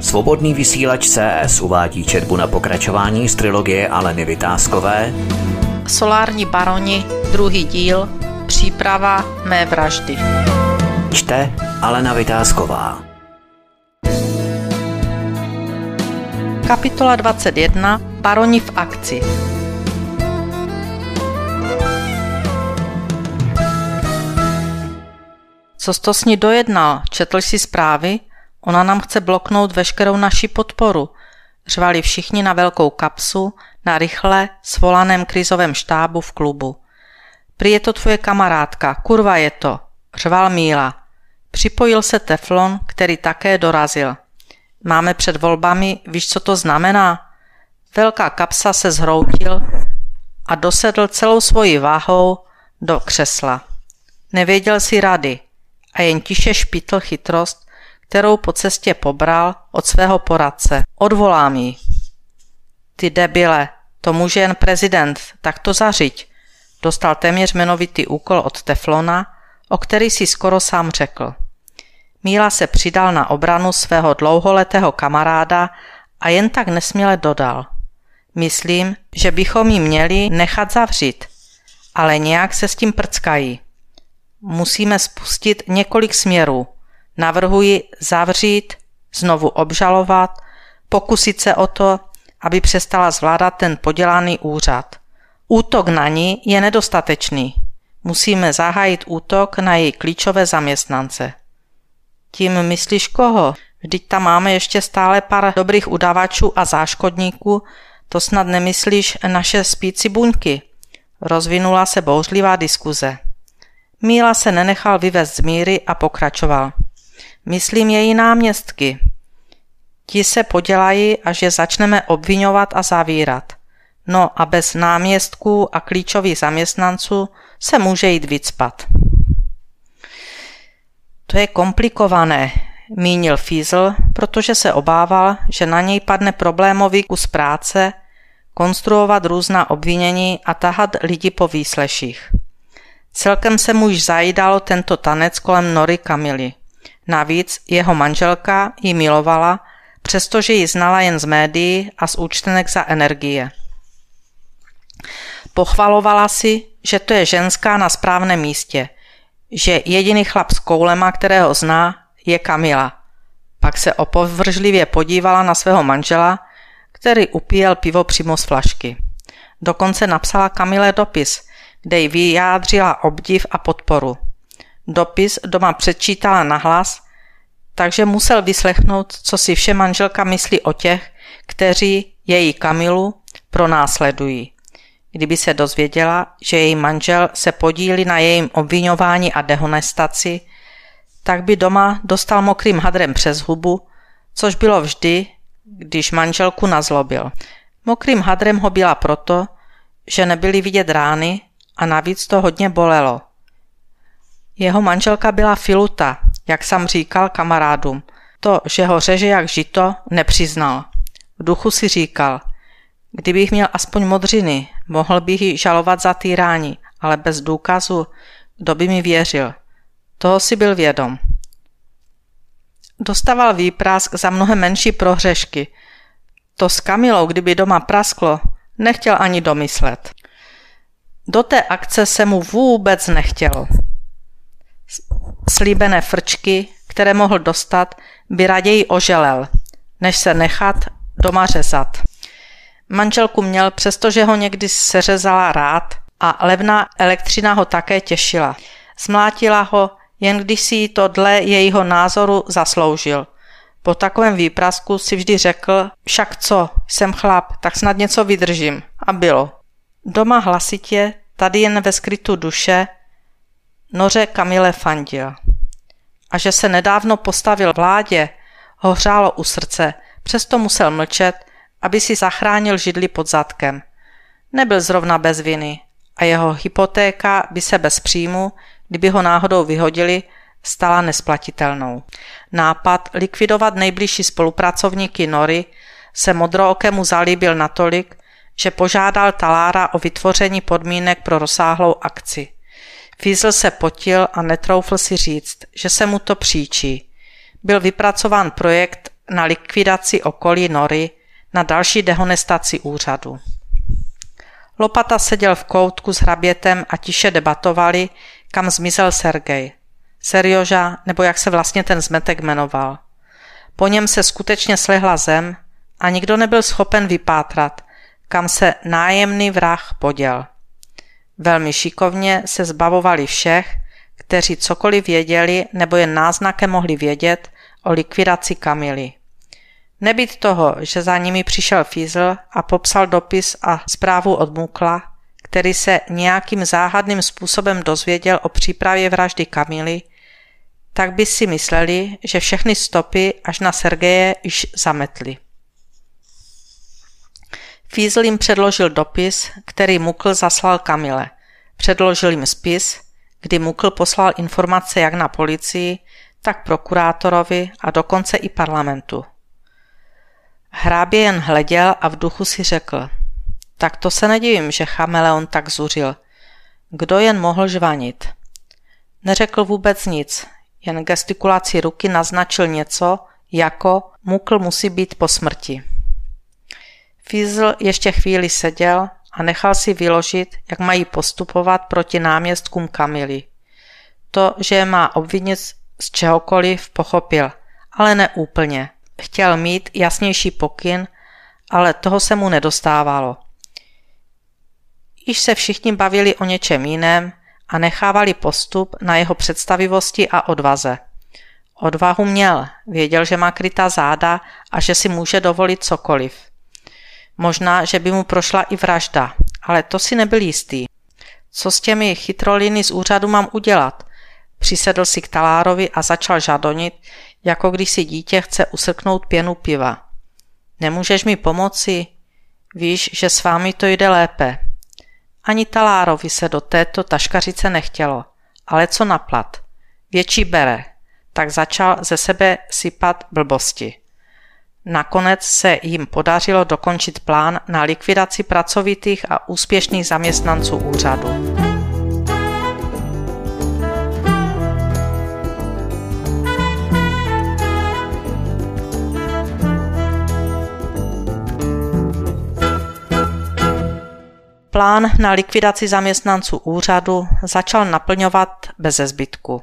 Svobodný vysílač CS uvádí četbu na pokračování z trilogie Aleny Vytázkové Solární baroni, druhý díl, příprava mé vraždy. Čte Alena Vytázková Kapitola 21. Baroni v akci. Co jsi to s ní dojednal? Četl jsi zprávy? Ona nám chce bloknout veškerou naši podporu. Řvali všichni na velkou kapsu, na rychle svolaném krizovém štábu v klubu. Prý je to tvoje kamarádka, kurva je to, řval Míla. Připojil se Teflon, který také dorazil. Máme před volbami, víš, co to znamená? Velká kapsa se zhroutil a dosedl celou svoji váhou do křesla. Nevěděl si rady a jen tiše špítl chytrost, kterou po cestě pobral od svého poradce. Odvolám ji. Ty debile, to může jen prezident, tak to zařiď. Dostal téměř jmenovitý úkol od Teflona, o který si skoro sám řekl. Míla se přidal na obranu svého dlouholetého kamaráda a jen tak nesměle dodal. Myslím, že bychom ji měli nechat zavřít, ale nějak se s tím prckají. Musíme spustit několik směrů. Navrhuji zavřít, znovu obžalovat, pokusit se o to, aby přestala zvládat ten podělaný úřad. Útok na ní je nedostatečný. Musíme zahájit útok na její klíčové zaměstnance. Tím myslíš koho? Vždyť tam máme ještě stále pár dobrých udavačů a záškodníků, to snad nemyslíš naše spící buňky. Rozvinula se bouřlivá diskuze. Míla se nenechal vyvést z míry a pokračoval. Myslím její náměstky. Ti se podělají, až je začneme obvinovat a zavírat. No a bez náměstků a klíčových zaměstnanců se může jít vycpat. To je komplikované, mínil Fiesel, protože se obával, že na něj padne problémový kus práce, konstruovat různá obvinění a tahat lidi po výsleších. Celkem se mu již zajídalo tento tanec kolem Nory Kamily. Navíc jeho manželka ji milovala, přestože ji znala jen z médií a z účtenek za energie. Pochvalovala si, že to je ženská na správném místě, že jediný chlap s koulema, kterého zná, je Kamila. Pak se opovržlivě podívala na svého manžela, který upíjel pivo přímo z flašky. Dokonce napsala Kamile dopis, kde jí vyjádřila obdiv a podporu. Dopis doma přečítala nahlas, takže musel vyslechnout, co si vše manželka myslí o těch, kteří její Kamilu pronásledují. Kdyby se dozvěděla, že její manžel se podílí na jejím obvinování a dehonestaci, tak by doma dostal mokrým hadrem přes hubu, což bylo vždy, když manželku nazlobil. Mokrým hadrem ho byla proto, že nebyly vidět rány a navíc to hodně bolelo. Jeho manželka byla filuta, jak sam říkal kamarádům. To, že ho řeže jak žito, nepřiznal. V duchu si říkal, kdybych měl aspoň modřiny, mohl bych ji žalovat za týrání, ale bez důkazu, kdo by mi věřil. Toho si byl vědom. Dostával výprask za mnohem menší prohřešky. To s Kamilou, kdyby doma prasklo, nechtěl ani domyslet. Do té akce se mu vůbec nechtělo. Slíbené frčky, které mohl dostat, by raději oželel, než se nechat doma řezat. Manželku měl, přestože ho někdy seřezala rád a levná elektřina ho také těšila. Zmlátila ho, jen když si to dle jejího názoru zasloužil. Po takovém výprasku si vždy řekl, však co, jsem chlap, tak snad něco vydržím. A bylo. Doma hlasitě, tady jen ve skrytu duše, noře Kamile fandil. A že se nedávno postavil vládě, ho hřálo u srdce, přesto musel mlčet, aby si zachránil židli pod zadkem. Nebyl zrovna bez viny a jeho hypotéka by se bez příjmu, kdyby ho náhodou vyhodili, stala nesplatitelnou. Nápad likvidovat nejbližší spolupracovníky Nory se modrookému zalíbil natolik, že požádal Talára o vytvoření podmínek pro rozsáhlou akci. Fiesel se potil a netroufl si říct, že se mu to příčí. Byl vypracován projekt na likvidaci okolí Nory, na další dehonestaci úřadu. Lopata seděl v koutku s hrabětem a tiše debatovali, kam zmizel Sergej. Serioža, nebo jak se vlastně ten zmetek jmenoval. Po něm se skutečně slehla zem a nikdo nebyl schopen vypátrat, kam se nájemný vrah poděl. Velmi šikovně se zbavovali všech, kteří cokoliv věděli nebo jen náznakem mohli vědět o likvidaci Kamily. Nebýt toho, že za nimi přišel Fízl a popsal dopis a zprávu od Mukla, který se nějakým záhadným způsobem dozvěděl o přípravě vraždy Kamily, tak by si mysleli, že všechny stopy až na Sergeje již zametly. Fízl jim předložil dopis, který Mukl zaslal Kamile. Předložil jim spis, kdy Mukl poslal informace jak na policii, tak prokurátorovi a dokonce i parlamentu. Hrábě jen hleděl a v duchu si řekl. Tak to se nedivím, že chameleon tak zuřil. Kdo jen mohl žvanit? Neřekl vůbec nic, jen gestikulací ruky naznačil něco, jako mukl musí být po smrti. Fízl ještě chvíli seděl a nechal si vyložit, jak mají postupovat proti náměstkům Kamily. To, že je má obvinit z čehokoliv, pochopil, ale ne úplně. Chtěl mít jasnější pokyn, ale toho se mu nedostávalo. Již se všichni bavili o něčem jiném a nechávali postup na jeho představivosti a odvaze. Odvahu měl, věděl, že má krytá záda a že si může dovolit cokoliv. Možná, že by mu prošla i vražda, ale to si nebyl jistý. Co s těmi chytroliny z úřadu mám udělat? Přisedl si k talárovi a začal žadonit, jako když si dítě chce usrknout pěnu piva. Nemůžeš mi pomoci? Víš, že s vámi to jde lépe. Ani talárovi se do této taškařice nechtělo. Ale co naplat? Větší bere. Tak začal ze sebe sypat blbosti. Nakonec se jim podařilo dokončit plán na likvidaci pracovitých a úspěšných zaměstnanců úřadu. Plán na likvidaci zaměstnanců úřadu začal naplňovat bez zbytku.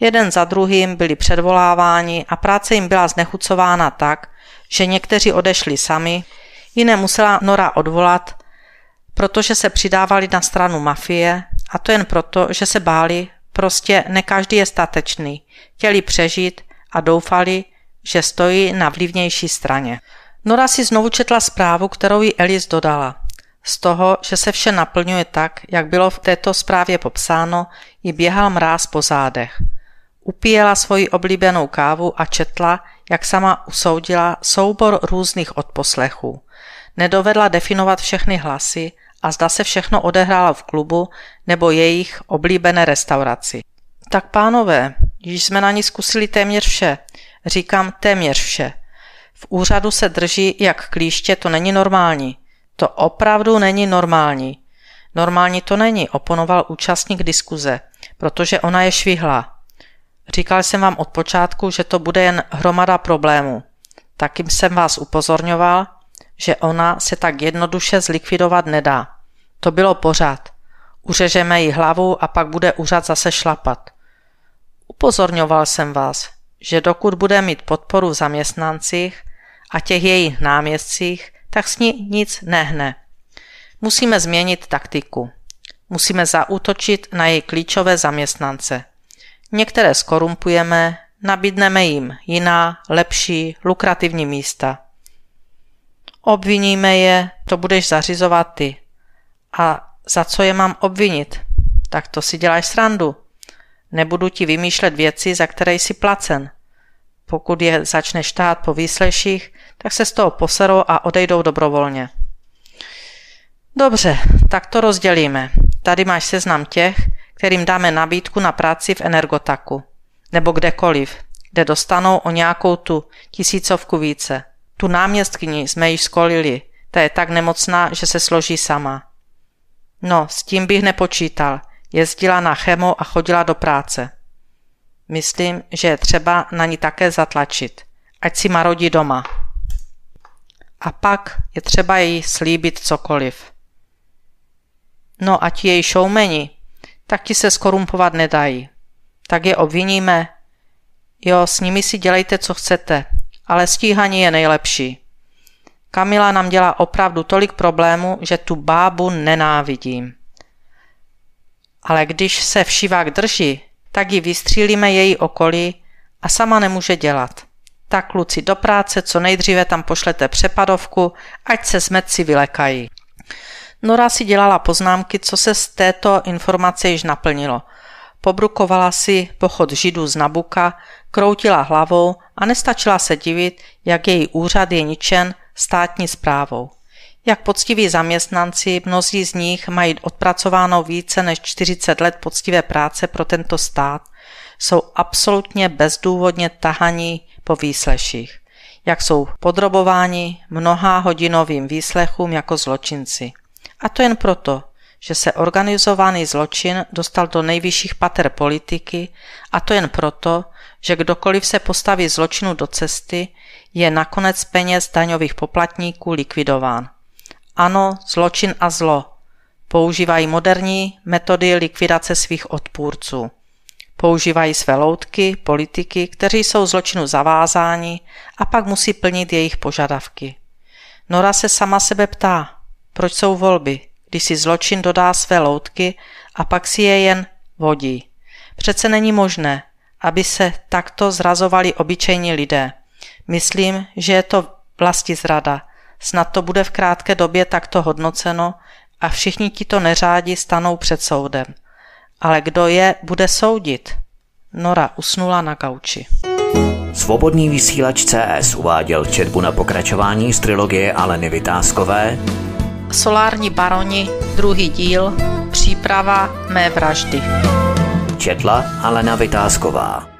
Jeden za druhým byli předvoláváni a práce jim byla znechucována tak, že někteří odešli sami, jiné musela Nora odvolat, protože se přidávali na stranu mafie a to jen proto, že se báli, prostě ne každý je statečný, chtěli přežít a doufali, že stojí na vlivnější straně. Nora si znovu četla zprávu, kterou jí Elis dodala – z toho, že se vše naplňuje tak, jak bylo v této zprávě popsáno, jí běhal mráz po zádech. Upíjela svoji oblíbenou kávu a četla, jak sama usoudila soubor různých odposlechů. Nedovedla definovat všechny hlasy a zda se všechno odehrálo v klubu nebo jejich oblíbené restauraci. Tak pánové, již jsme na ní zkusili téměř vše. Říkám téměř vše. V úřadu se drží jak klíště, to není normální. To opravdu není normální. Normální to není, oponoval účastník diskuze, protože ona je švihlá. Říkal jsem vám od počátku, že to bude jen hromada problémů. Taky jsem vás upozorňoval, že ona se tak jednoduše zlikvidovat nedá. To bylo pořád. Uřežeme jí hlavu a pak bude úřad zase šlapat. Upozorňoval jsem vás, že dokud bude mít podporu v zaměstnancích a těch jejich náměstcích, tak s ní nic nehne. Musíme změnit taktiku. Musíme zaútočit na její klíčové zaměstnance. Některé skorumpujeme, nabídneme jim jiná, lepší, lukrativní místa. Obviníme je, to budeš zařizovat ty. A za co je mám obvinit? Tak to si děláš srandu. Nebudu ti vymýšlet věci, za které jsi placen. Pokud je začneš štát po výsleších, tak se z toho poserou a odejdou dobrovolně. Dobře, tak to rozdělíme. Tady máš seznam těch, kterým dáme nabídku na práci v Energotaku. Nebo kdekoliv, kde dostanou o nějakou tu tisícovku více. Tu náměstkyni jsme již skolili, ta je tak nemocná, že se složí sama. No, s tím bych nepočítal. Jezdila na chemo a chodila do práce. Myslím, že je třeba na ní také zatlačit ať si marodí doma. A pak je třeba jí slíbit cokoliv. No a ti její showmeni taky se skorumpovat nedají. Tak je obviníme. Jo, s nimi si dělejte, co chcete, ale stíhaní je nejlepší. Kamila nám dělá opravdu tolik problémů, že tu bábu nenávidím. Ale když se všivák drží, tak ji vystřílíme její okolí a sama nemůže dělat. Tak kluci do práce, co nejdříve tam pošlete přepadovku, ať se smetci vylekají. Nora si dělala poznámky, co se z této informace již naplnilo. Pobrukovala si pochod židů z Nabuka, kroutila hlavou a nestačila se divit, jak její úřad je ničen státní zprávou. Jak poctiví zaměstnanci, mnozí z nich mají odpracováno více než 40 let poctivé práce pro tento stát, jsou absolutně bezdůvodně tahaní po výsleších. Jak jsou podrobováni mnoha hodinovým výslechům jako zločinci. A to jen proto, že se organizovaný zločin dostal do nejvyšších pater politiky a to jen proto, že kdokoliv se postaví zločinu do cesty, je nakonec peněz daňových poplatníků likvidován. Ano, zločin a zlo. Používají moderní metody likvidace svých odpůrců. Používají své loutky, politiky, kteří jsou zločinu zavázáni a pak musí plnit jejich požadavky. Nora se sama sebe ptá, proč jsou volby, když si zločin dodá své loutky a pak si je jen vodí. Přece není možné, aby se takto zrazovali obyčejní lidé. Myslím, že je to vlasti zrada. Snad to bude v krátké době takto hodnoceno a všichni ti to neřádi stanou před soudem. Ale kdo je bude soudit? Nora usnula na gauči. Svobodný vysílač CS uváděl četbu na pokračování z trilogie Aleny Vytázkové Solární baroni, druhý díl, příprava mé vraždy. Četla Alena Vytázková.